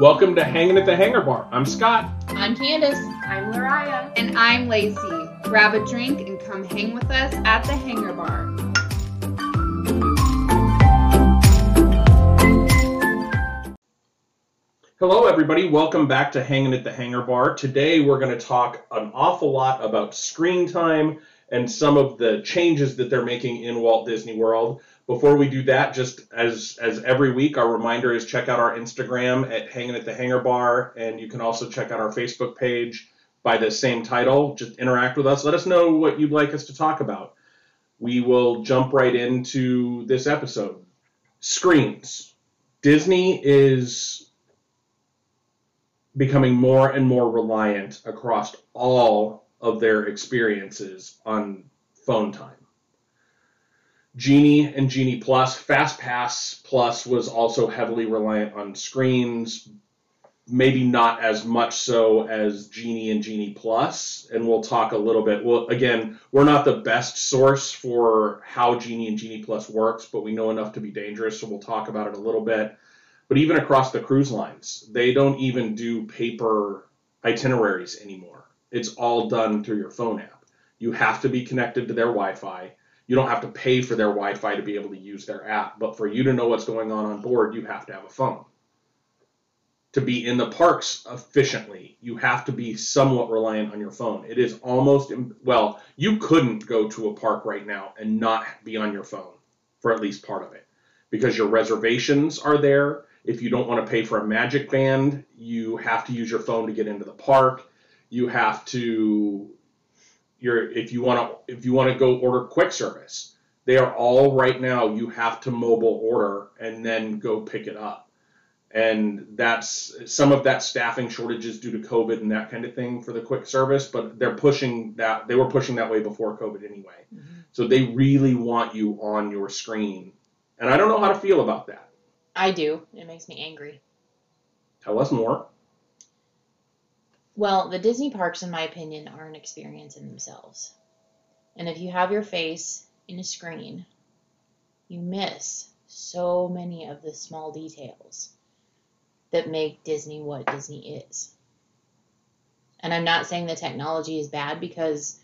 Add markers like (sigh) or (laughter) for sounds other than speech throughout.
Welcome to Hanging at the Hangar Bar. I'm Scott. I'm Candace. I'm Lariah. And I'm Lacey. Grab a drink and come hang with us at the Hangar Bar. Hello, everybody. Welcome back to Hanging at the Hangar Bar. Today, we're going to talk an awful lot about screen time and some of the changes that they're making in Walt Disney World. Before we do that, just as as every week, our reminder is check out our Instagram at Hanging at the Hangar Bar, and you can also check out our Facebook page by the same title. Just interact with us. Let us know what you'd like us to talk about. We will jump right into this episode. Screens. Disney is becoming more and more reliant across all of their experiences on phone time. Genie and Genie Plus, FastPass Plus was also heavily reliant on screens, maybe not as much so as Genie and Genie Plus, and we'll talk a little bit. Well, again, we're not the best source for how Genie and Genie Plus works, but we know enough to be dangerous, so we'll talk about it a little bit. But even across the cruise lines, they don't even do paper itineraries anymore. It's all done through your phone app. You have to be connected to their Wi-Fi you don't have to pay for their Wi-Fi to be able to use their app, but for you to know what's going on on board, you have to have a phone. To be in the parks efficiently, you have to be somewhat reliant on your phone. It is almost well, you couldn't go to a park right now and not be on your phone for at least part of it because your reservations are there. If you don't want to pay for a magic band, you have to use your phone to get into the park. You have to you're if you want to if you want to go order quick service, they are all right now. You have to mobile order and then go pick it up, and that's some of that staffing shortages due to COVID and that kind of thing for the quick service. But they're pushing that they were pushing that way before COVID anyway. Mm-hmm. So they really want you on your screen, and I don't know how to feel about that. I do. It makes me angry. Tell us more. Well, the Disney parks, in my opinion, are an experience in themselves. And if you have your face in a screen, you miss so many of the small details that make Disney what Disney is. And I'm not saying the technology is bad because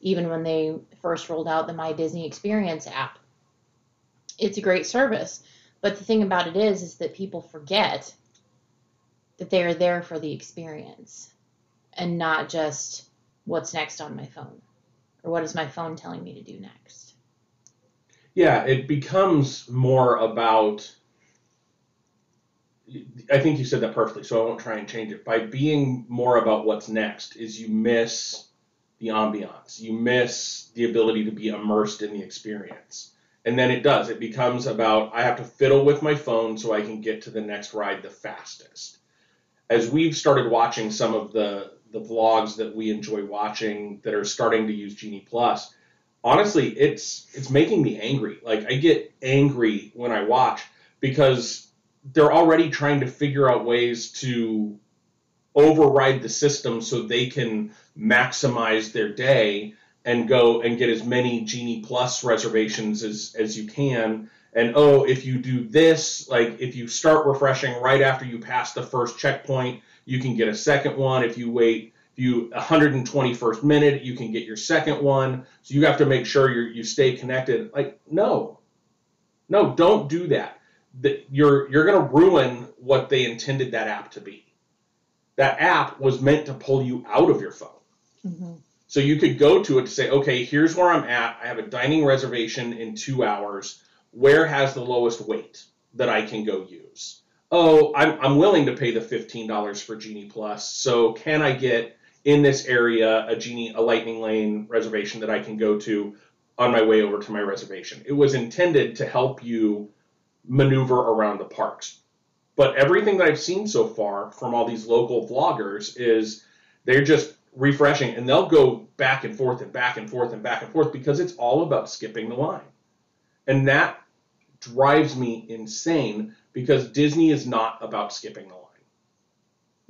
even when they first rolled out the My Disney Experience app, it's a great service. But the thing about it is, is that people forget that they are there for the experience and not just what's next on my phone or what is my phone telling me to do next. Yeah, it becomes more about. I think you said that perfectly, so I won't try and change it. By being more about what's next, is you miss the ambiance, you miss the ability to be immersed in the experience. And then it does. It becomes about I have to fiddle with my phone so I can get to the next ride the fastest. As we've started watching some of the the vlogs that we enjoy watching that are starting to use Genie Plus, honestly, it's it's making me angry. Like I get angry when I watch because they're already trying to figure out ways to override the system so they can maximize their day and go and get as many Genie Plus reservations as as you can. And oh, if you do this, like if you start refreshing right after you pass the first checkpoint, you can get a second one. If you wait if you 121st minute, you can get your second one. So you have to make sure you you stay connected. Like no, no, don't do that. That you're you're gonna ruin what they intended that app to be. That app was meant to pull you out of your phone. Mm-hmm. So you could go to it to say, okay, here's where I'm at. I have a dining reservation in two hours. Where has the lowest wait that I can go use? Oh, I'm, I'm willing to pay the $15 for Genie Plus. So can I get in this area a Genie, a Lightning Lane reservation that I can go to on my way over to my reservation? It was intended to help you maneuver around the parks. But everything that I've seen so far from all these local vloggers is they're just refreshing and they'll go back and forth and back and forth and back and forth because it's all about skipping the line. And that drives me insane because Disney is not about skipping the line.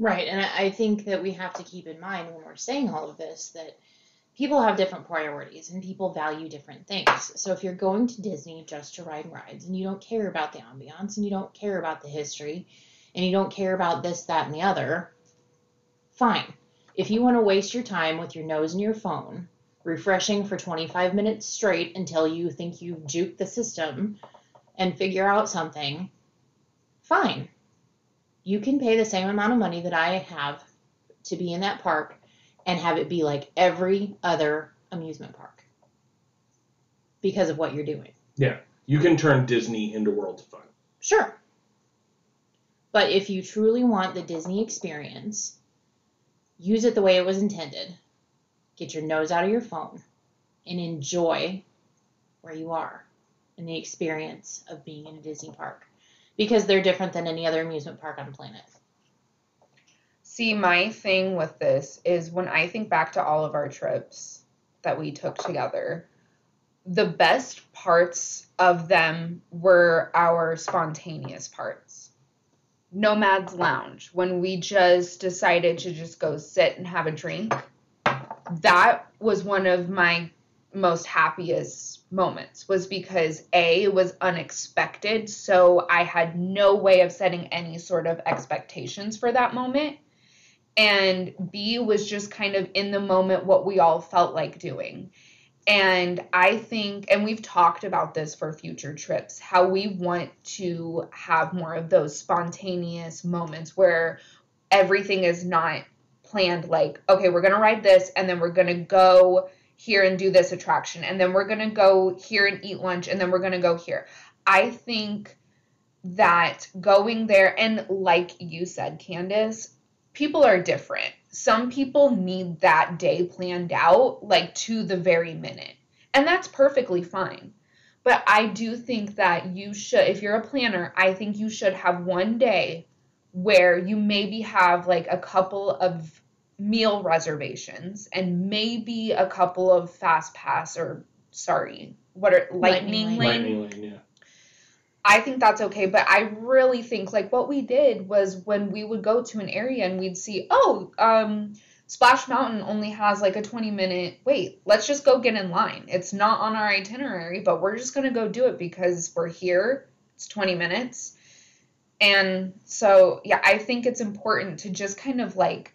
Right, and I think that we have to keep in mind when we're saying all of this that people have different priorities and people value different things. So if you're going to Disney just to ride rides and you don't care about the ambiance and you don't care about the history and you don't care about this, that, and the other, fine. If you want to waste your time with your nose in your phone, refreshing for 25 minutes straight until you think you've juked the system and figure out something, fine. You can pay the same amount of money that I have to be in that park and have it be like every other amusement park because of what you're doing. Yeah. You can turn Disney into Worlds of Fun. Sure. But if you truly want the Disney experience, use it the way it was intended. Get your nose out of your phone and enjoy where you are and the experience of being in a Disney park because they're different than any other amusement park on planet. See, my thing with this is when I think back to all of our trips that we took together, the best parts of them were our spontaneous parts. Nomad's Lounge, when we just decided to just go sit and have a drink, that was one of my most happiest moments was because A, it was unexpected, so I had no way of setting any sort of expectations for that moment. And B was just kind of in the moment what we all felt like doing. And I think, and we've talked about this for future trips, how we want to have more of those spontaneous moments where everything is not planned like, okay, we're going to ride this and then we're going to go here and do this attraction and then we're going to go here and eat lunch and then we're going to go here. I think that going there, and like you said, Candace, people are different. Some people need that day planned out, like to the very minute. And that's perfectly fine. But I do think that you should, if you're a planner, I think you should have one day where you maybe have like a couple of meal reservations and maybe a couple of fast pass or sorry, what are lightning, Lightning lane? Lightning Lane, yeah. I think that's okay, but I really think like what we did was when we would go to an area and we'd see, oh, um, Splash Mountain only has like a 20 minute wait. Let's just go get in line. It's not on our itinerary, but we're just going to go do it because we're here. It's 20 minutes. And so, yeah, I think it's important to just kind of like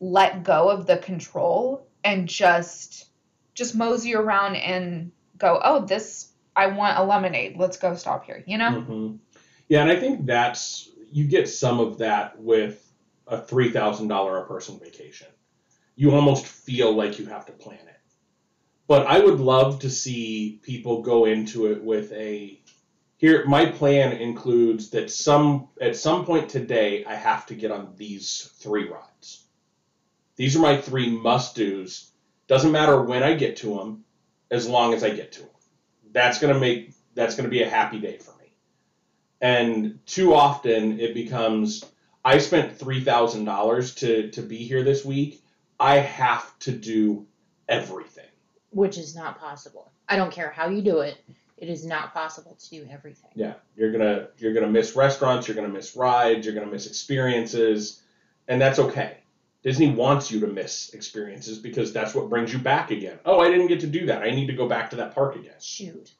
let go of the control and just just mosey around and go, "Oh, this I want a lemonade. Let's go stop here." You know? hmm Yeah, and I think that's you get some of that with a three thousand dollar a person vacation. You almost feel like you have to plan it. But I would love to see people go into it with a here my plan includes that some at some point today I have to get on these three rides. These are my three must-dos. Doesn't matter when I get to them as long as I get to them. That's going to make that's going to be a happy day for me. And too often it becomes I spent three thousand dollars to to be here this week. I have to do everything. which is not possible. I don't care how you do it. It is not possible to do everything. Yeah, you're gonna you're gonna miss restaurants. You're gonna miss rides. You're gonna miss experiences, and that's okay. Disney wants you to miss experiences because that's what brings you back again. Oh, I didn't get to do that. I need to go back to that park again. Shoot.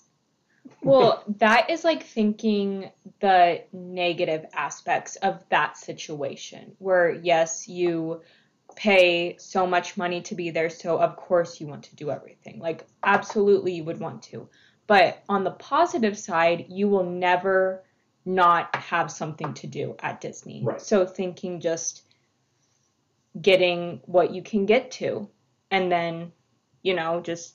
Well, (laughs) that is like thinking the negative aspects of that situation where, yes, you pay so much money to be there, so of course you want to do everything. Like, absolutely, you would want to. But on the positive side, you will never not have something to do at Disney. Right. So, thinking just getting what you can get to and then, you know, just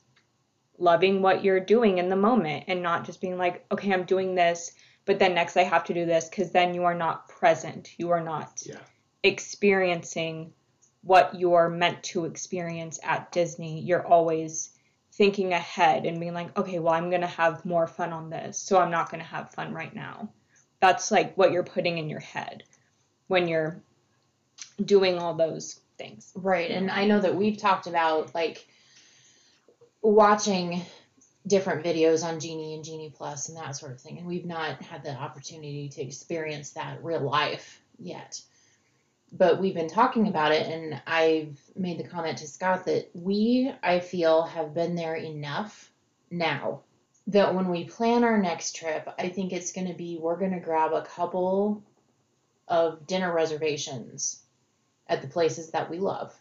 loving what you're doing in the moment and not just being like, okay, I'm doing this, but then next I have to do this because then you are not present. You are not Yeah. experiencing what you're meant to experience at Disney. You're always thinking ahead and being like, okay, well, I'm going to have more fun on this, so I'm not going to have fun right now. That's like what you're putting in your head when you're doing all those things. Right. And I know that we've talked about like watching different videos on Genie and Genie Plus and that sort of thing. And we've not had the opportunity to experience that real life yet. But we've been talking about it, and I've made the comment to Scott that we, I feel, have been there enough now that when we plan our next trip, I think it's going to be we're going to grab a couple of dinner reservations at the places that we love.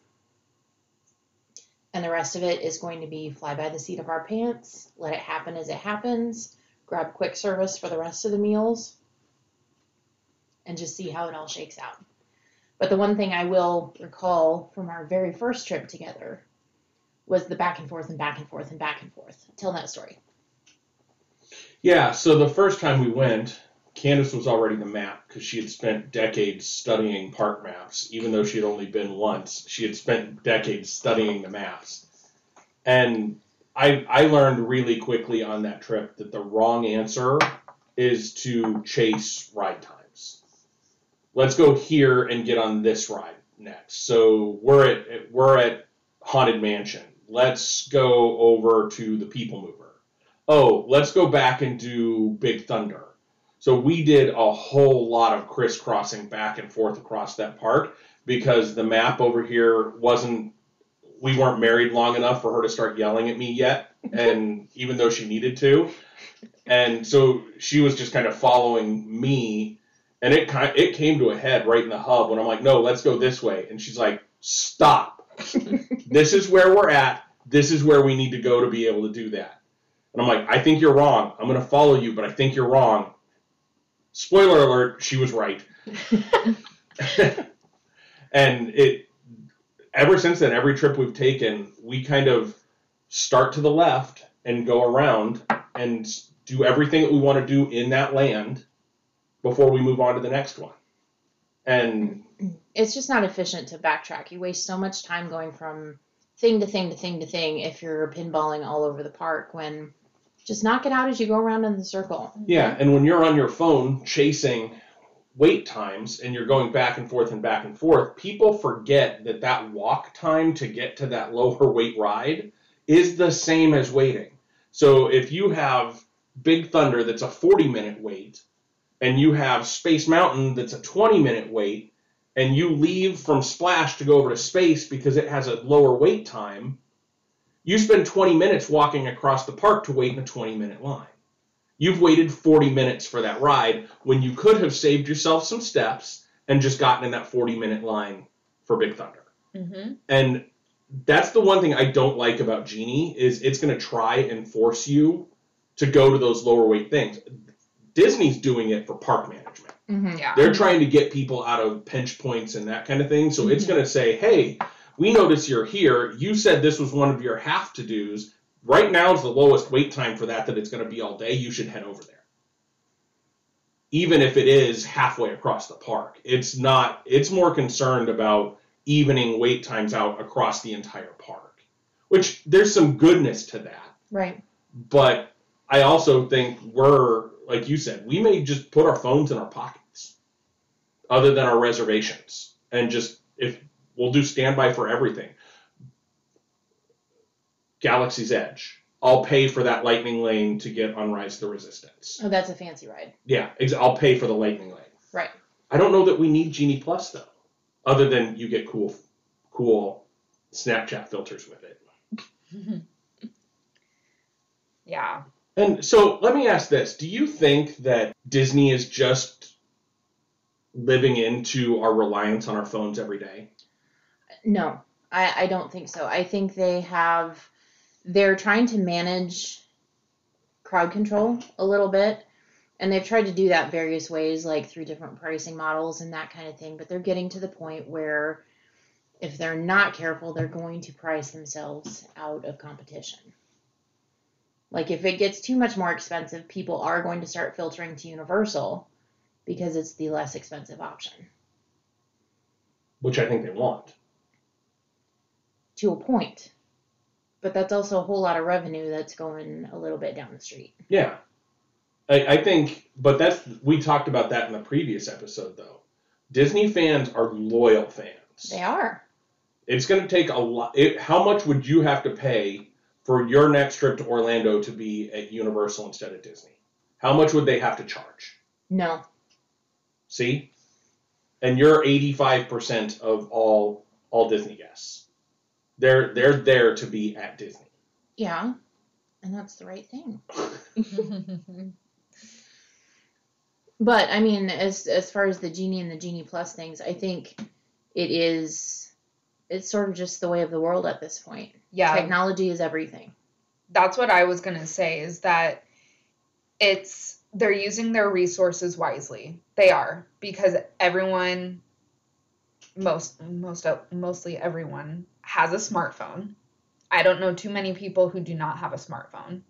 And the rest of it is going to be fly by the seat of our pants, let it happen as it happens, grab quick service for the rest of the meals, and just see how it all shakes out. But the one thing I will recall from our very first trip together was the back and forth and back and forth and back and forth. Tell that story. Yeah, so the first time we went, Candace was already the map because she had spent decades studying park maps. Even though she had only been once, she had spent decades studying the maps. And I, I learned really quickly on that trip that the wrong answer is to chase ride times. Let's go here and get on this ride next. So we're at we're at Haunted Mansion. Let's go over to the People Mover. Oh, let's go back and do Big Thunder. So we did a whole lot of crisscrossing back and forth across that park because the map over here wasn't we weren't married long enough for her to start yelling at me yet (laughs) and even though she needed to. And so she was just kind of following me and it kind it came to a head right in the hub when I'm like no let's go this way. And she's like stop. (laughs) This is where we're at. This is where we need to go to be able to do that. And I'm like I think you're wrong. I'm going to follow you but I think you're wrong spoiler alert she was right (laughs) and it ever since then every trip we've taken we kind of start to the left and go around and do everything that we want to do in that land before we move on to the next one and It's just not efficient to backtrack. You waste so much time going from thing to thing to thing to thing if you're pinballing all over the park when just knock it out as you go around in the circle. yeah and when you're on your phone chasing wait times and you're going back and forth and back and forth people forget that that walk time to get to that lower weight ride is the same as waiting so if you have big thunder that's a 40 minute wait and you have space mountain that's a 20 minute wait and you leave from splash to go over to space because it has a lower wait time you spend 20 minutes walking across the park to wait in a 20 minute line You've waited 40 minutes for that ride when you could have saved yourself some steps and just gotten in that 40 minute line for Big Thunder. Mm-hmm. And that's the one thing I don't like about Genie is it's going to try and force you to go to those lower weight things. Disney's doing it for park management. Mm-hmm. Yeah. They're trying to get people out of pinch points and that kind of thing. So it's Mhm. going to say, "Hey, we notice you're here. You said this was one of your have to dos. Right now is the lowest wait time for that that it's going to be all day. You should head over there." Even if it is halfway across the park, it's not. It's more concerned about evening wait times out across the entire park, which there's some goodness to that Right. but I also think we're like you said, we may just put our phones in our pockets, other than our reservations, and just if we'll do standby for everything. Galaxy's Edge. I'll pay for that lightning lane to get on Rise of the Resistance. Oh, that's a fancy ride. Yeah, ex- I'll pay for the lightning lane. Right. I don't know that we need Genie Plus though, other than you get cool, cool Snapchat filters with it. (laughs) yeah. And so let me ask this: Do you think that Disney is just living into our reliance on our phones every day? No, I, I don't think so. I think they have, they're trying to manage crowd control a little bit. And they've tried to do that various ways, like through different pricing models and that kind of thing. But they're getting to the point where if they're not careful, they're going to price themselves out of competition. Like if it gets too much more expensive, people are going to start filtering to Universal because it's the less expensive option Which I think they want. To a point. But that's also a whole lot of revenue that's going a little bit down the street. Yeah, I, I think, but that's we talked about that in the previous episode though. Disney fans are loyal fans. They are. It's going to take a lot. It, how much would you have to pay for your next trip to Orlando to be at Universal instead of Disney? How much would they have to charge? No. See? And you're 85% of all all Disney guests. They're they're there to be at Disney. Yeah. And that's the right thing. (laughs) But I mean, as as far as the genie and the genie plus things, I think it is it's sort of just the way of the world at this point. Yeah. Technology is everything. that's what I was gonna say is that it's they're using their resources wisely. They are because everyone, most most of- mostly everyone has a smartphone. I don't know too many people who do not have a smartphone,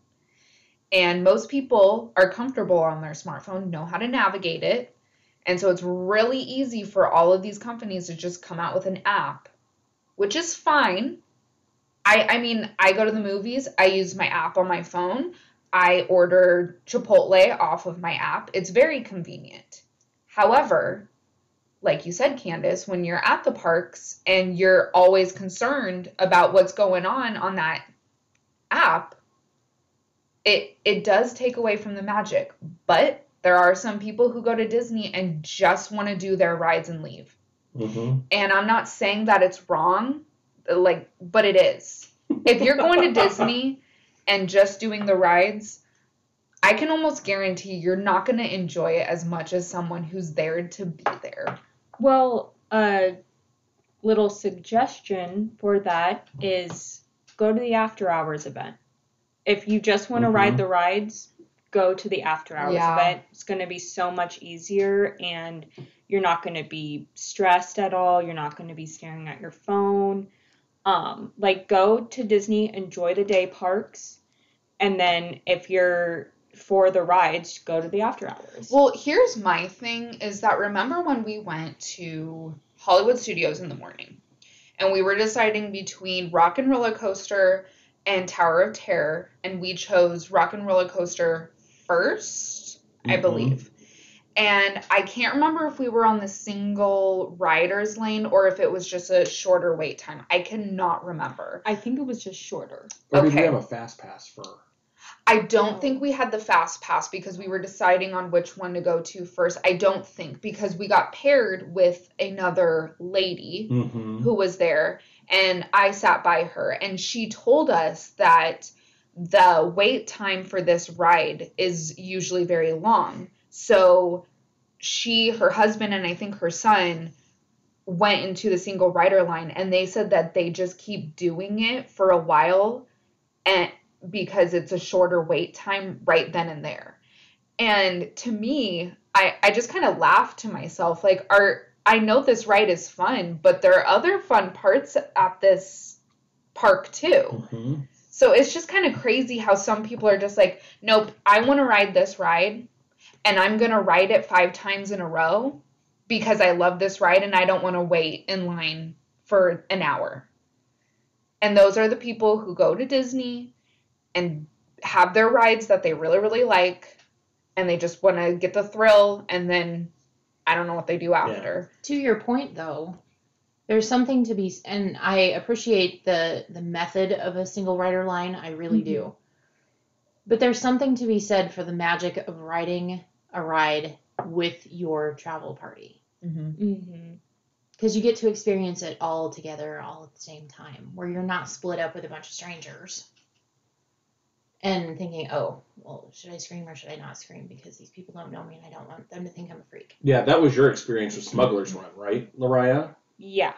and most people are comfortable on their smartphone, know how to navigate it, and so it's really easy for all of these companies to just come out with an app, which is fine. I, I mean, I go to the movies, I use my app on my phone. I order Chipotle off of my app. It's very convenient. However, like you said, Candace, when you're at the parks and you're always concerned about what's going on on that app, it it does take away from the magic. But there are some people who go to Disney and just want to do their rides and leave. Mm-hmm. And I'm not saying that it's wrong, like, but it is. If you're going to Disney and just doing the rides, I can almost guarantee you're not going to enjoy it as much as someone who's there to be there. Well, a little suggestion for that is go to the after hours event. If you just want to Mhm. ride the rides, go to the after hours Yeah. event. It's going to be so much easier and you're not going to be stressed at all. You're not going to be staring at your phone. Um, like go to Disney, enjoy the day parks, and then if you're for the rides, go to the after hours. Well, here's my thing is that remember when we went to Hollywood Studios in the morning and we were deciding between Rock and Roller Coaster and Tower of Terror and we chose Rock and Roller Coaster 1st I Mhm. believe. And I can't remember if we were on the single riders lane or if it was just a shorter wait time. I cannot remember. I think it was just shorter. Or did we have a fast pass for? I don't Oh. think we had the fast pass because we were deciding on which one to go to first. I don't think because we got paired with another lady Mm-hmm. who was there and I sat by her and she told us that the wait time for this ride is usually very long. So she, her husband, and I think her son went into the single rider line and they said that they just keep doing it for a while and because it's a shorter wait time right then and there. And to me, I, I just kind of laughed to myself like are I know this ride is fun, but there are other fun parts at this park too. Mm-hmm. So it's just kind of crazy how some people are just like, nope, I want to ride this ride and I'm going to ride it five times in a row because I love this ride and I don't want to wait in line for an hour. And those are the people who go to Disney and have their rides that they really, really like and they just want to get the thrill and then I don't know what they do after. To your point, though, there's something to be, and I appreciate the the method of a single rider line. I really do. But there's something to be said for the magic of riding a ride with your travel party Mm-hmm. Mm-hmm. because you get to experience it all together, all at the same time, where you're not split up with a bunch of strangers. And thinking, oh, well, should I scream or should I not scream? Because these people don't know me and I don't want them to think I'm a freak. Yeah, that was your experience with Smuggler's Run, right, Lariah? Yeah.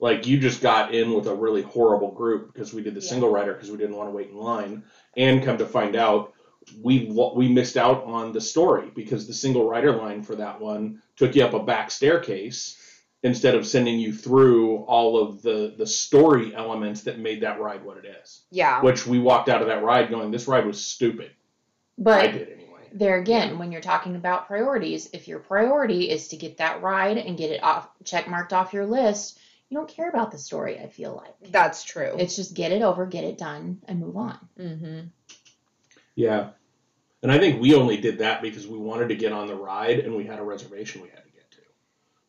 Like you just got in with a really horrible group because we did the Yeah. single rider because we didn't want to wait in line, and come to find out we we missed out on the story because the single rider line for that one took you up a back staircase instead of sending you through all of the the story elements that made that ride what it is. Yeah. Which we walked out of that ride going, this ride was stupid. I But did anyway. there again, when you're talking about priorities, if your priority is to get that ride and get it off check marked off your list, you don't care about the story, I feel like. That's true. It's just get it over, get it done, and move on. mm-hmm. Yeah. And I think we only did that because we wanted to get on the ride and we had a reservation we had to get to.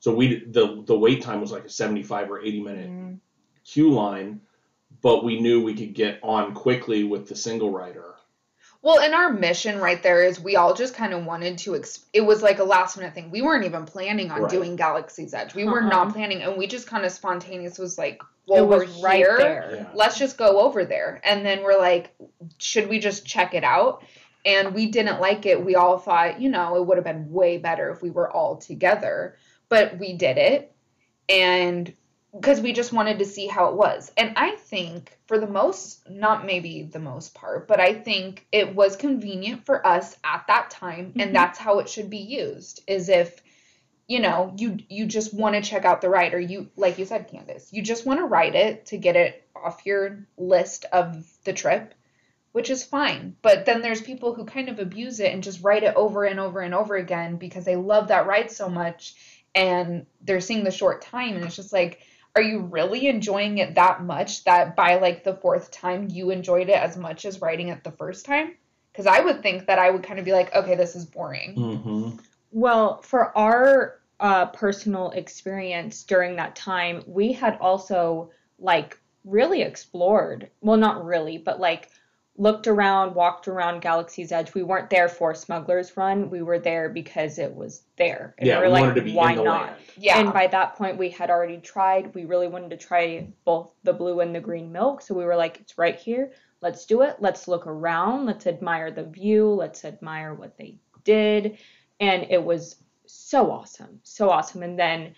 So we the the wait time was like a 75 or 80 minute Mm. queue line, but we knew we could get on quickly with the single rider. Well, and our mission right there is we all just kind of wanted to. Ex- it was like a last minute thing. We weren't even planning on Right. doing Galaxy's Edge. We were Uh-uh. not planning, and we just kind of spontaneous was like, well, it we're right here. there. Yeah. Let's just go over there. And then we're like, should we just check it out? and we didn't like it. We all thought, you know, it would have been way better if we were all together, but we did it. And because we just wanted to see how it was. And I think, for the most, not maybe the most part, but I think it was convenient for us at that time, Mhm. and that's how it should be used. Is if you know you you just want to check out the ride, or you like you said, Candace, you just want to ride it to get it off your list of the trip, which is fine. But then there's people who kind of abuse it and just ride it over and over and over again because they love that ride so much, and they're seeing the short time, and it's just like are you really enjoying it that much that by like the fourth time you enjoyed it as much as writing it the first time? Because I would think that I would kind of be like, okay, this is boring. Mm-hmm. Well, for our uh, personal experience during that time, we had also like really explored. Well, not really, but like looked around, walked around Galaxy's Edge. We weren't there for Smuggler's Run. We were there because it was there. And Yeah, we we were wanted like, to be why in the not? land. Yeah. And by that point, we had already tried. We really wanted to try both the blue and the green milk. So we were like, it's right here. Let's do it. Let's look around. Let's admire the view. Let's admire what they did. And it was so awesome. So awesome. And then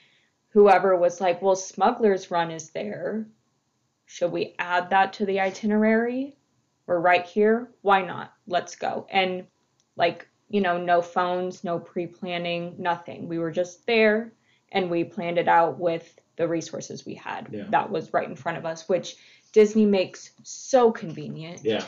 whoever was like, well, Smuggler's Run is there. Should we add that to the itinerary? We're right here. Why not? Let's go. And like, you know, no phones, no pre planning, nothing. We were just there and we planned it out with the resources we had Yeah. that was right in front of us, which Disney makes so convenient. Yeah.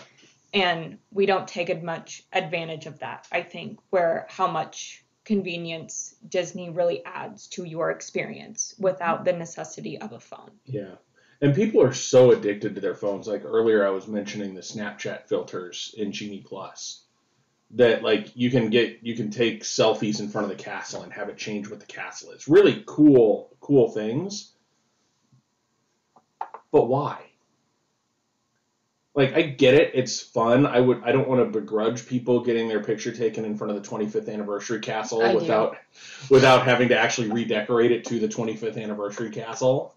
And we don't take as much advantage of that, I think, where how much convenience Disney really adds to your experience without the necessity of a phone. Yeah. And people are so addicted to their phones. Like earlier, I was mentioning the Snapchat filters in Genie Plus. That like you can get you can take selfies in front of the castle and have it change what the castle is. Really cool, cool things. But why? Like I get it, it's fun. I would I don't want to begrudge people getting their picture taken in front of the 25th anniversary castle I do. without without having to actually redecorate it to the 25th anniversary castle.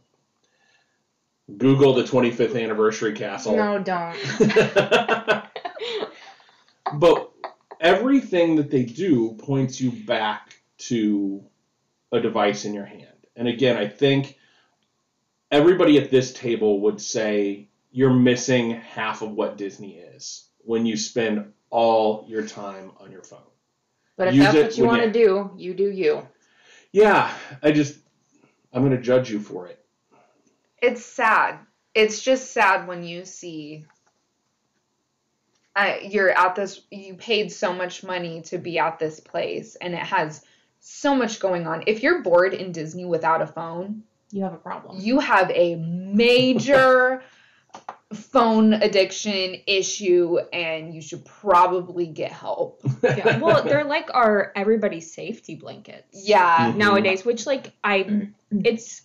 Google the 25th anniversary castle. No, don't. (laughs) (laughs) but everything that they do points you back to a device in your hand. And again, I think everybody at this table would say you're missing half of what Disney is when you spend all your time on your phone. But if Use that's what you want to do, you do you. Yeah, I just I'm going to judge you for it. It's sad. It's just sad when you see uh, you're at this, you paid so much money to be at this place and it has so much going on. If you're bored in Disney without a phone, You have a problem. you have a major (laughs) phone addiction issue and you should probably get help. Yeah. Well, they're like our everybody's safety blankets. Yeah. Mhm. Nowadays, which like I (clears throat) it's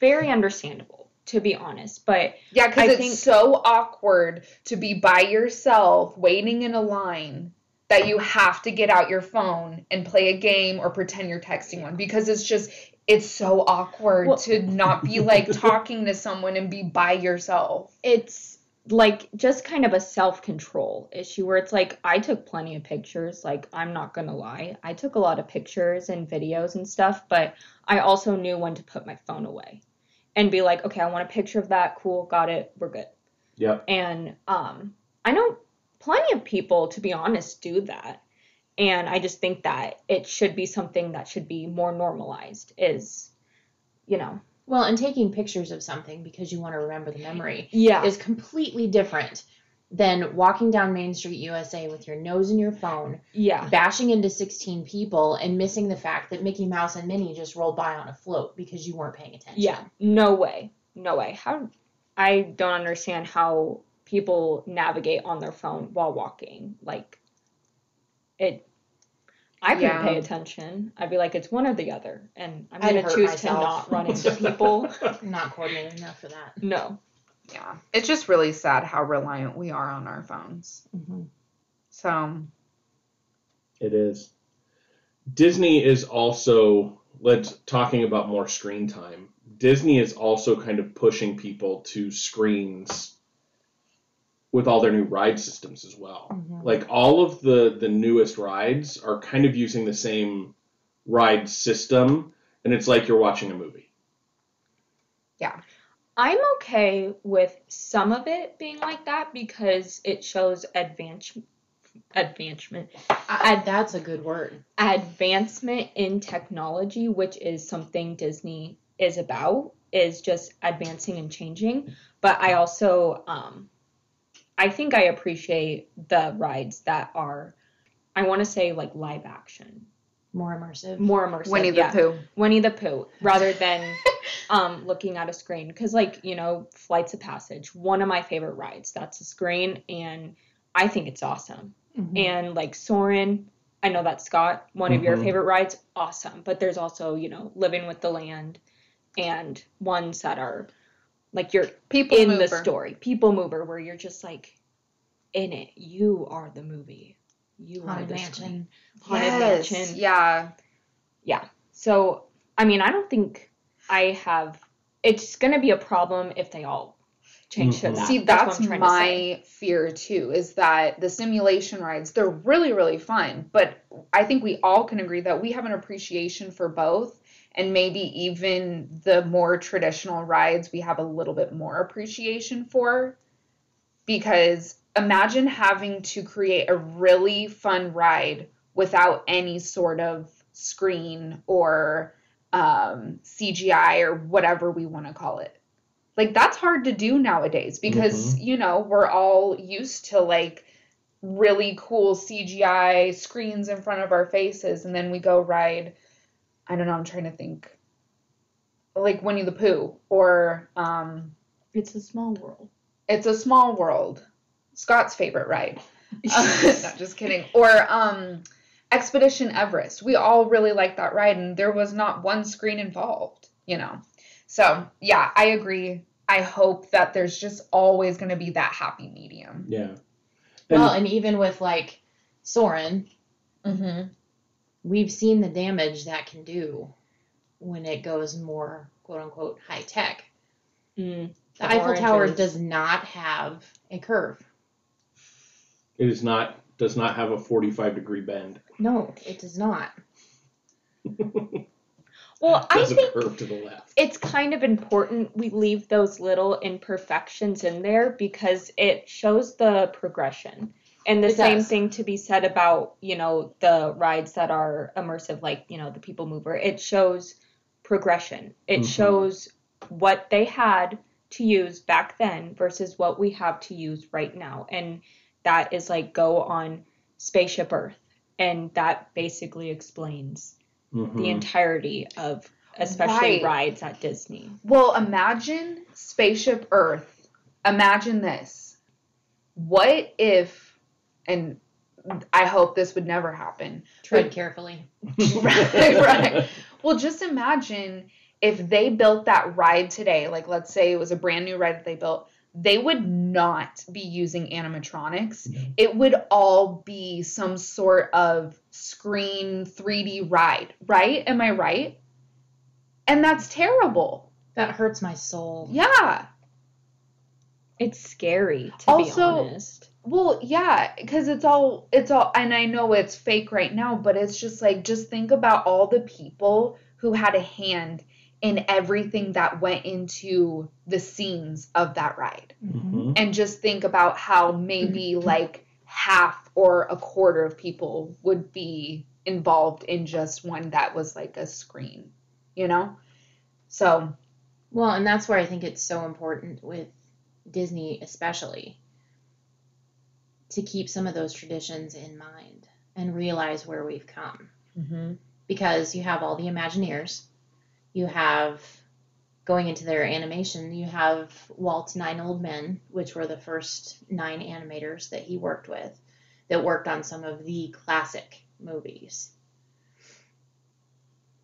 very understandable to be honest, but Yeah, because it's think- so awkward to be by yourself waiting in a line that you have to get out your phone and play a game or pretend you're texting one because it's just it's so awkward Well- to not be like (laughs) talking to someone and be by yourself. it's like just kind of a self-control issue where it's like I took plenty of pictures, like I'm not going to lie. I took a lot of pictures and videos and stuff, but I also knew when to put my phone away and be like, okay, I want a picture of that. Cool, got it. We're good. Yeah. And um, I know plenty of people, to be honest, do that. And I just think that it should be something that should be more normalized. Is, you know, Well, and taking pictures of something because you want to remember the memory yeah, is completely different than walking down Main Street USA with your nose in your phone, yeah, bashing into 16 people, and missing the fact that Mickey Mouse and Minnie just rolled by on a float because you weren't paying attention. yeah. No way, no way. How? I don't understand how people navigate on their phone while walking. Like, it. I couldn't Yeah. pay attention. I'd be like, it's one or the other, and I'm I'd gonna choose myself. to not run into (laughs) people. Not coordinated enough for that. No. Yeah. It's just really sad how reliant we are on our phones. Mm-hmm. So, It is. Disney is also let's talking about more screen time. Disney is also kind of pushing people to screens with all their new ride systems as well. Mhm. Like all of the the newest rides are kind of using the same ride system, and it's like you're watching a movie. I'm okay with some of it being like that because it shows advance advancement I, that's a good word. advancement in technology, which is something Disney is about, is just advancing and changing. But I also, um, I think I appreciate the rides that are, I want to say like live action, More immersive. more immersive. Winnie the yeah. Pooh. Winnie the Pooh, rather than (laughs) um, looking at a screen. Because, like, you know, Flights of Passage, one of my favorite rides. That's a screen, and I think it's awesome. Mhm. And, like, Soarin', I know that's Scott, one of your Mhm. favorite rides, awesome. But there's also, you know, Living with the Land and ones that are like you're People in mover. the story, People Mover, where you're just like in it. You are the movie. You are Haunted the Mansion. Haunted Yes. Mansion. Yeah. So, I mean, I don't think I have. It's going to be a problem if they all change to Mhm. that. See, what that's, I'm to my fear too. Is that the simulation rides? They're really, really fun, but I think we all can agree that we have an appreciation for both, and maybe even the more traditional rides we have a little bit more appreciation for, because imagine having to create a really fun ride without any sort of screen or um, CGI or whatever we want to call it. Like that's hard to do nowadays because you know we're all used to like really cool CGI screens in front of our faces, and then we go ride. I don't know. I'm trying to think. Like Winnie the Pooh or um, It's a small world. It's a Small World, Scott's favorite ride. Uh, (laughs) (laughs) no, just kidding. Or um, Expedition Everest. We all really liked that ride, and there was not one screen involved, you know. So, yeah, I agree. I hope that there's just always going to be that happy medium. Yeah. well, and even with like Soarin', Mm-hmm. we've seen the damage that can do when it goes more quote unquote high tech. Mm, The Eiffel. Tower does not have a curve. It is not does not have a 45 degree bend. No, it does not. (laughs) Well, I Does a think curve to the left. it's kind of important we leave those little imperfections in there because it shows the progression. And the It same does. thing to be said about, you know, the rides that are immersive, like, you know, the People Mover. It shows progression. It Mhm. shows what they had to use back then versus what we have to use right now. And that is like go on Spaceship Earth. And that basically explains Mhm. the entirety of especially Right. rides at Disney. Well, imagine Spaceship Earth. Imagine this. What if, and I hope this would never happen. Tread carefully. (laughs) right, right. Well, just imagine if they built that ride today, like let's say it was a brand new ride that they built, they would not be using animatronics. No. It would all be some sort of screen 3D ride, right? Am I right? And that's terrible. That hurts my soul. Yeah. It's scary to Also- be honest. Well, yeah, because it's all it's all and I know it's fake right now, but it's just like just think about all the people who had a hand in everything that went into the scenes of that ride. Mhm. And just think about how maybe (clears throat) like half or a quarter of people would be involved in just one that was like a screen, you know? So, Well, and that's where I think it's so important with Disney, especially, to keep some of those traditions in mind and realize where we've come. Because you have all the Imagineers, you have going into their animation, you have Walt's Nine Old Men, which were the first nine animators that he worked with, that worked on some of the classic movies.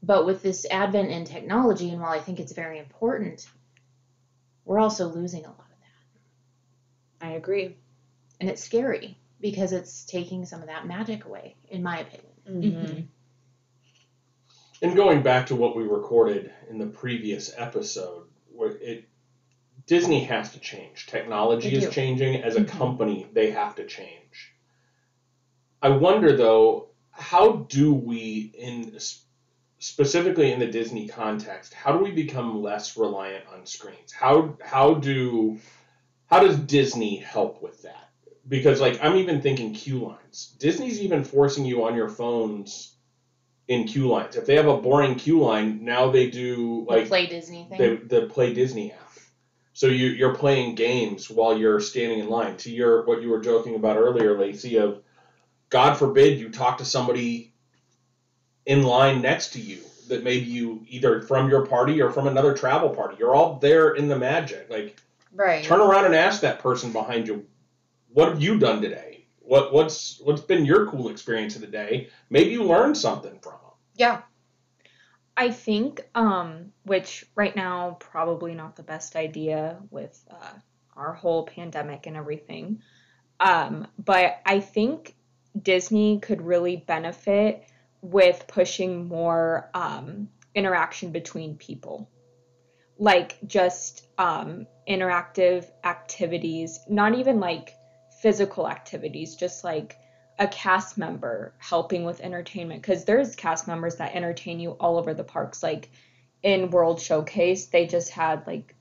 But with this advent in technology, and while I think it's very important, we're also losing a lot of that. I agree. And it's scary because it's taking some of that magic away, in my opinion. Mm-hmm. And going back to what we recorded in the previous episode, where it Disney has to change. Technology is changing. As a Mhm. company, they have to change. I wonder though, how do we, in specifically in the Disney context, how do we become less reliant on screens? How how do how does Disney help with that? Because like I'm even thinking queue lines. Disney's even forcing you on your phones in queue lines. If they have a boring queue line, now they do The like play Disney thing. the the Play Disney app. So you you're playing games while you're standing in line. To your what you were joking about earlier, Lacey, of God forbid you talk to somebody in line next to you that maybe you either from your party or from another travel party. You're all there in the magic. Like Right. turn around and ask that person behind you, what have you done today? What what's what's been your cool experience of the day? Maybe you learned something from them. Yeah. I think, um, which right now probably not the best idea with uh, our whole pandemic and everything. Um, but I think Disney could really benefit with pushing more um, interaction between people, like just um, interactive activities, not even like physical activities, just like a cast member helping with entertainment because there's cast members that entertain you all over the parks. Like in world showcase they just had like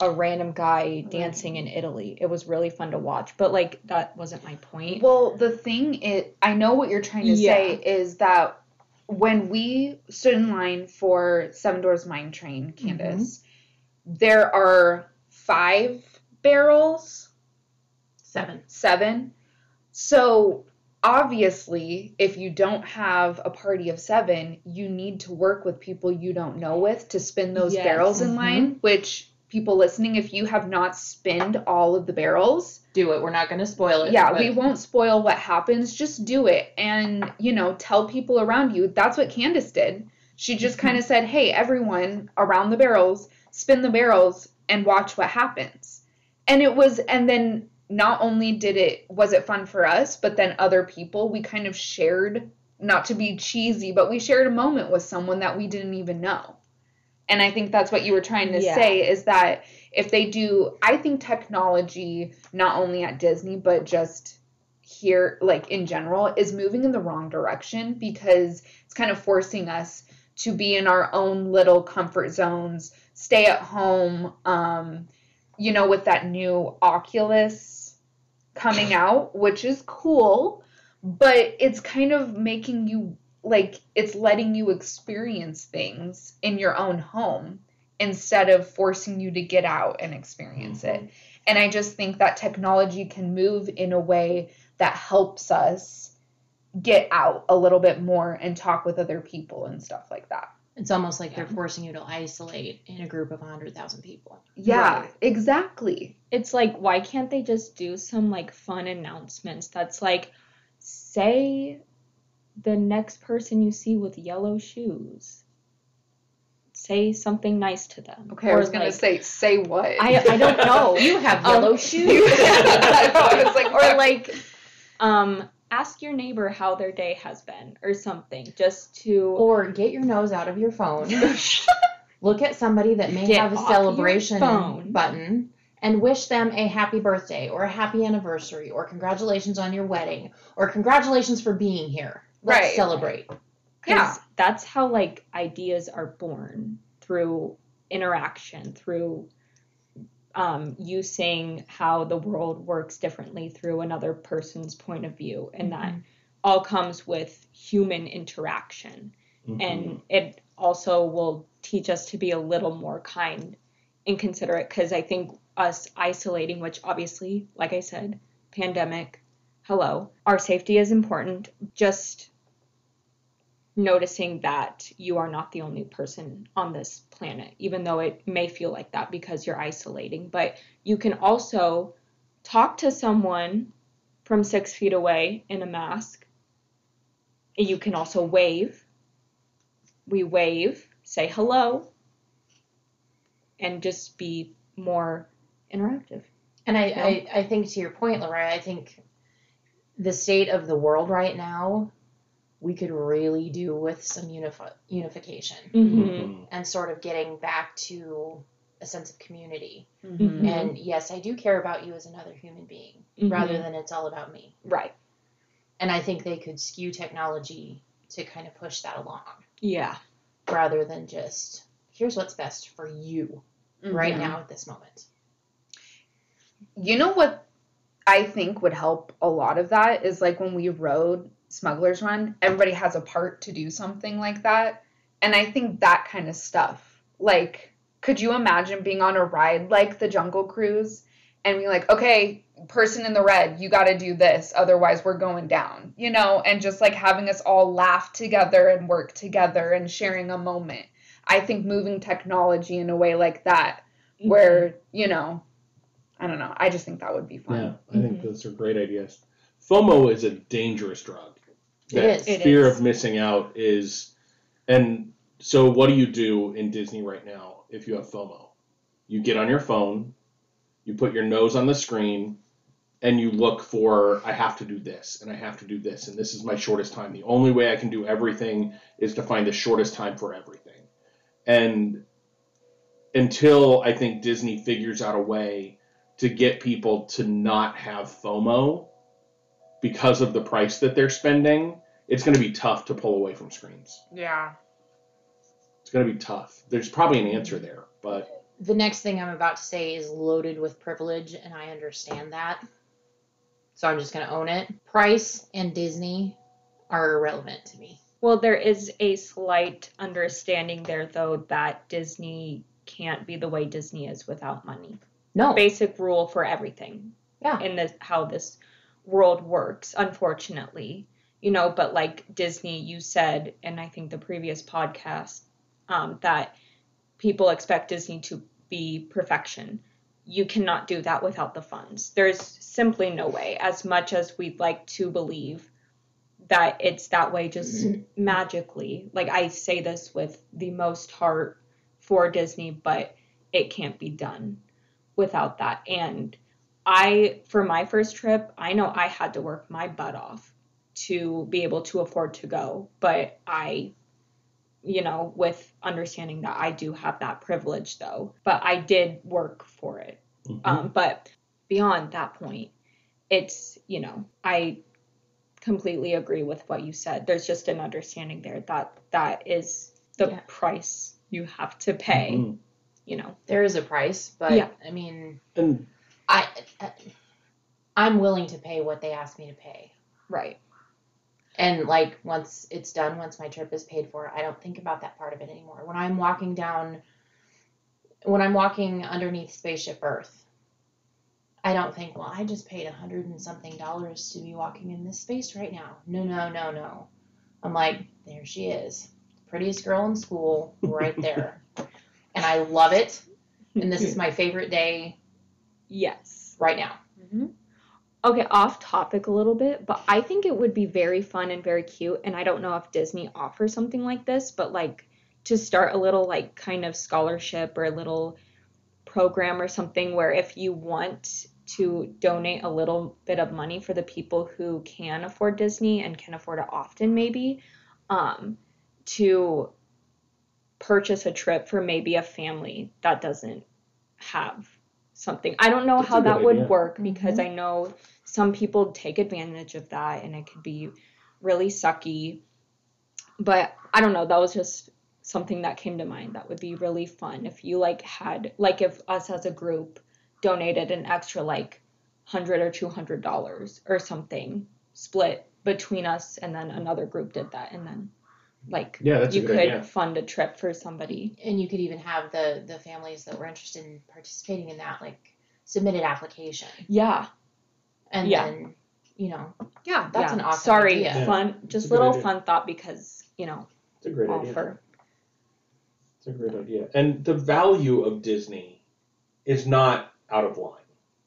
a random guy dancing in italy. It was really fun to watch but like that wasn't my point. Well, the thing is, I know what you're trying to say is that when we stood in line for Seven Dwarfs Mine Train, Candace, mm-hmm. there are five barrels, Seven. seven. So obviously, if you don't have a party of seven, you need to work with people you don't know with to spin those Yes. barrels in Mhm. line. Which people listening, if you have not spinned all of the barrels, Do it. We're not going to spoil it. yeah, but we won't spoil what happens. Just do it and, you know, tell people around you. That's what Candace did. She just kind of said, hey, everyone around the barrels, spin the barrels and watch what happens. And it was, and then not only did it, was it fun for us, but then other people, we kind of shared, not to be cheesy, but we shared a moment with someone that we didn't even know. And I think that's what you were trying to Yeah. say is that if they do, I think technology, not only at Disney, but just here, like in general, is moving in the wrong direction because it's kind of forcing us to be in our own little comfort zones, stay at home. Um, you know, with that new Oculus coming out, which is cool, but it's kind of making you like it's letting you experience things in your own home instead of forcing you to get out and experience it. Mm-hmm. And I just think that technology can move in a way that helps us get out a little bit more and talk with other people and stuff like that. It's almost like Yeah. they're forcing you to isolate in a group of 100,000 people. Yeah, Right. exactly. it's like why can't they just do some like fun announcements that's like say the next person you see with yellow shoes say something nice to them Okay, I was gonna like, say say what? I, I don't know (laughs) You have Um, (laughs) yellow shoes. I was like, or like um ask your neighbor how their day has been or something just to or get your nose out of your phone. (laughs) Look at somebody that may Get have a celebration button and wish them a happy birthday or a happy anniversary or congratulations on your wedding or congratulations for being here. Let's Right. celebrate. Yeah. that's how like ideas are born through interaction through um, you seeing how the world works differently through another person's point of view and that all comes with human interaction. And it also will teach us to be a little more kind and considerate because i think us isolating which obviously like i said pandemic hello our safety is important. Just noticing that you are not the only person on this planet even though it may feel like that because you're isolating but you can also talk to someone from six feet away in a mask you can also wave we wave, say hello, and just be more interactive. And I. I, I think to your point, Lorraine, I think the state of the world right now, we could really do with some unifi- unification Mm-hmm. and sort of getting back to a sense of community. Mhm. And yes, I do care about you as another human being Mhm. rather than it's all about me. right. And I think they could skew technology to kind of push that along Yeah. rather than just here's what's best for you right Mhm. now at this moment. You know what I think would help a lot of that is like when we rode Smuggler's Run, everybody has a part to do something like that. And I think that kind of stuff. Like, could you imagine being on a ride like the Jungle Cruise and being like, okay, person in the red, you got to do this, otherwise we're going down, you know? And just like having us all laugh together and work together and sharing a moment. I think moving technology in a way like that, where, you know, I don't know. I just think that would be fun. Yeah, I think Mhm. those are great ideas. FOMO is a dangerous drug. It That is. Fear is. of missing out is, and so what do you do in Disney right now if you have FOMO? You get on your phone, you put your nose on the screen, and you look for I have to do this and I have to do this and this is my shortest time. The only way I can do everything is to find the shortest time for everything. And until I think Disney figures out a way to get people to not have FOMO because of the price that they're spending, it's going to be tough to pull away from screens. Yeah. It's going to be tough. There's probably an answer there, but The next thing I'm about to say is loaded with privilege, and I understand that. So I'm just going to own it. Price and Disney are irrelevant to me. Well, there is a slight understanding there, though, that Disney can't be the way Disney is without money. No. Basic rule for everything. Yeah. In this, how this world works, unfortunately. You know, but like Disney, you said, and I think the previous podcast, um, that people expect Disney to be perfection. You cannot do that without the funds. There's simply no way, as much as we'd like to believe that it's that way just magically. Like I say this with the most heart for Disney, but it can't be done without that. And I, for my first trip, I know I had to work my butt off to be able to afford to go, but I, you know, with understanding that I do have that privilege though, but I did work for it. Um, but beyond that point, it's, you know, I completely agree with what you said. There's just an understanding there that that is the Yeah. price you have to pay, Mhm. you know. There is a price, but Yeah. I mean, and I I'm willing to pay what they ask me to pay. Right. And like once it's done, once my trip is paid for, I don't think about that part of it anymore. When I'm walking down when I'm walking underneath Spaceship Earth, I don't think, well, I just paid a hundred and something dollars to be walking in this space right now. No, no, no, no. I'm like, there she is. Prettiest girl in school, right there. (laughs) and I love it. And this is (laughs) my favorite day Yes. right now. Mm-hmm. Okay, off topic a little bit, but I think it would be very fun and very cute. And I don't know if Disney offers something like this, but like to start a little like kind of scholarship or a little program or something where if you want to donate a little bit of money for the people who can afford Disney and can afford it often, maybe, um, to purchase a trip for maybe a family that doesn't have something. I don't know That's how good that would idea. work because I know some people take advantage of that and it could be really sucky. But I don't know, that was just something that came to mind that would be really fun if you like had like if us as a group donated an extra like 100 or 200 dollars or something split between us and then another group did that and then like yeah, that's you could idea. fund a trip for somebody and you could even have the the families that were interested in participating in that like submit an application yeah and Yeah. then you know Yeah. that's yeah. an awesome sorry idea. Yeah, fun just little idea. fun thought because you know It's a great all idea. for It's a great idea. And the value of Disney is not out of line.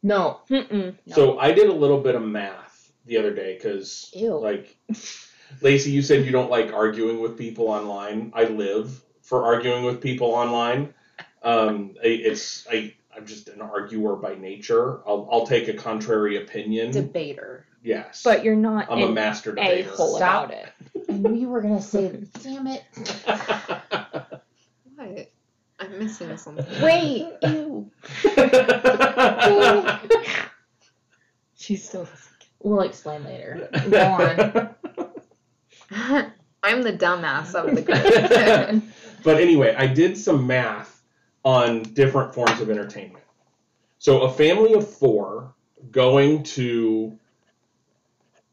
no Mm-mm. No. So I did a little bit of math the other day because, like, Lacey, you said you don't like arguing with people online. I live for arguing with people online. Um, it's I. I'm just an arguer by nature. I'll, I'll take a contrary opinion. Debater. yes, but you're not I'm a an master a debater. hole Stop. about it i knew you were gonna say damn it (laughs) What? I'm missing something. Wait, ew. (laughs) She's still. We'll explain later. Go (laughs) on. I'm the dumbass of the group. but anyway, I did some math on different forms of entertainment. So a family of four going to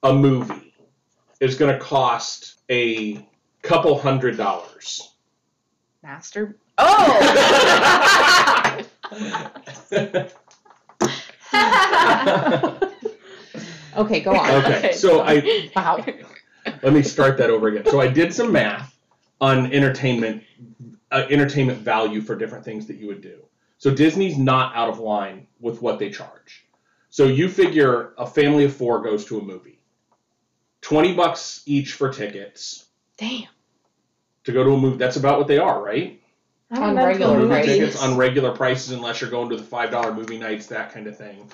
a movie is going to cost a couple hundred dollars. Master. Oh. (laughs) Okay, go on. okay, Okay, so I Wow. let me start that over again. So I did some math on entertainment, uh, entertainment value for different things that you would do. So Disney's not out of line with what they charge. So you figure a family of four goes to a movie, twenty bucks each for tickets Damn. to go to a movie. That's about what they are, right? On been to a regular movie prices. tickets on regular prices unless you're going to the five dollar movie nights, that kind of thing.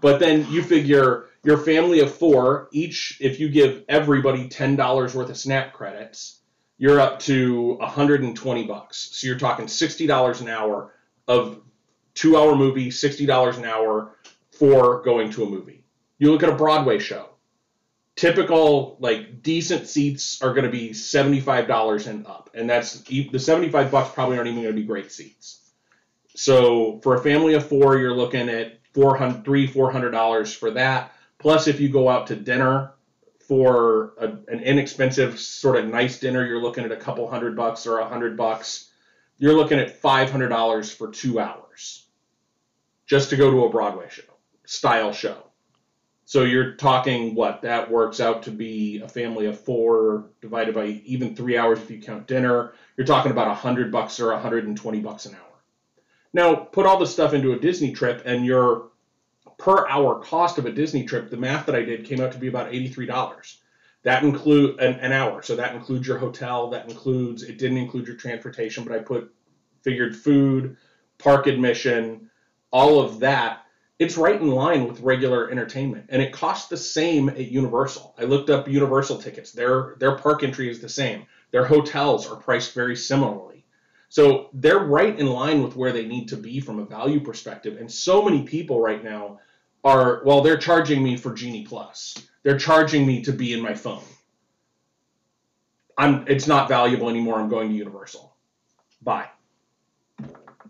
But then you figure your family of four, each if you give everybody ten dollars worth of SNAP credits, you're up to hundred and twenty bucks. So you're talking sixty dollars an hour of two hour movie, sixty dollars an hour for going to a movie. You look at a Broadway show. Typical like decent seats are going to be seventy five dollars and up, and that's the seventy five bucks probably aren't even going to be great seats. So for a family of four, you're looking at four hundred, three, four hundred dollars for that. Plus, if you go out to dinner for a, an inexpensive, sort of nice dinner, you're looking at a couple hundred bucks or a hundred bucks. You're looking at five hundred dollars for two hours, just to go to a Broadway show, style show. So you're talking what that works out to be a family of four divided by even three hours if you count dinner. You're talking about a hundred bucks or a hundred and twenty bucks an hour. Now put all this stuff into a Disney trip, and your per hour cost of a Disney trip, the math that I did came out to be about eighty-three dollars. That include an, an hour, so that includes your hotel. That includes it didn't include your transportation, but I put figured food, park admission, all of that. It's right in line with regular entertainment, and it costs the same at Universal. I looked up Universal tickets; their their park entry is the same. Their hotels are priced very similarly. So they're right in line with where they need to be from a value perspective. And so many people right now are, well, they're charging me for Genie Plus. They're charging me to be in my phone. I'm it's not valuable anymore. I'm going to Universal. Bye.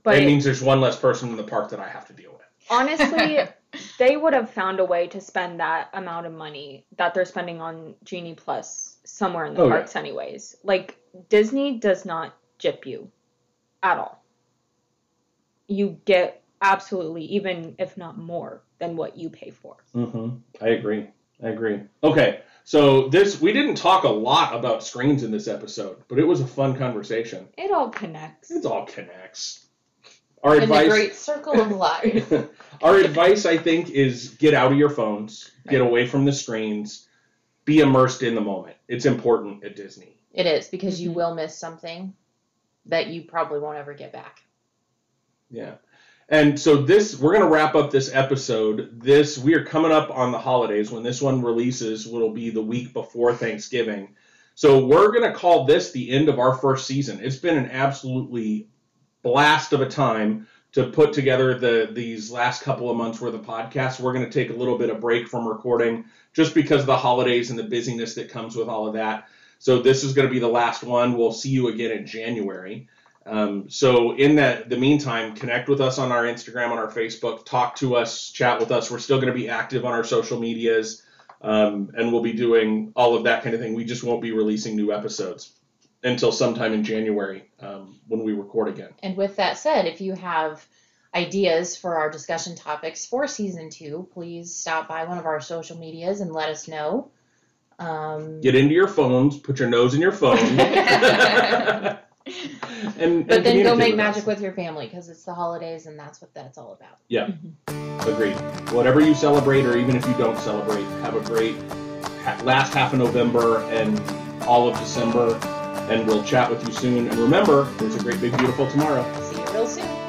But it means there's one less person in the park that I have to deal with. honestly, (laughs) they would have found a way to spend that amount of money that they're spending on Genie Plus somewhere in the Oh, yeah. parks, anyways. Like Disney does not jip you at all. You get absolutely, even if not more, than what you pay for. Mm-hmm. I agree. I agree. Okay, so this we didn't talk a lot about screens in this episode, but it was a fun conversation. It all connects. It all connects. Our In the advice. great circle of life. (laughs) Our advice, I think, is get out of your phones, get away from the screens, be immersed in the moment. It's important at Disney. It is because you Mhm. will miss something that you probably won't ever get back. Yeah. And so this we're going to wrap up this episode. This we are coming up on the holidays when this one releases will be the week before Thanksgiving. So we're going to call this the end of our first season. It's been an absolutely blast of a time to put together the these last couple of months worth of podcasts. We're going to take a little bit of break from recording just because of the holidays and the busyness that comes with all of that. So this is going to be the last one. We'll see you again in January. Um, so in that the meantime, connect with us on our Instagram, on our Facebook, talk to us, chat with us. We're still going to be active on our social medias, um, and we'll be doing all of that kind of thing. We just won't be releasing new episodes until sometime in January um, when we record again. And with that said, if you have ideas for our discussion topics for season two, please stop by one of our social medias and let us know. Um, Get into your phones, put your nose in your phone, and, (laughs) (laughs) and but then go make with magic us. with your family because it's the holidays and that's what that's all about. Yeah, agreed. Whatever you celebrate, or even if you don't celebrate, have a great last half of November and all of December. And we'll chat with you soon. And remember, there's a great, big, beautiful tomorrow. See you real soon.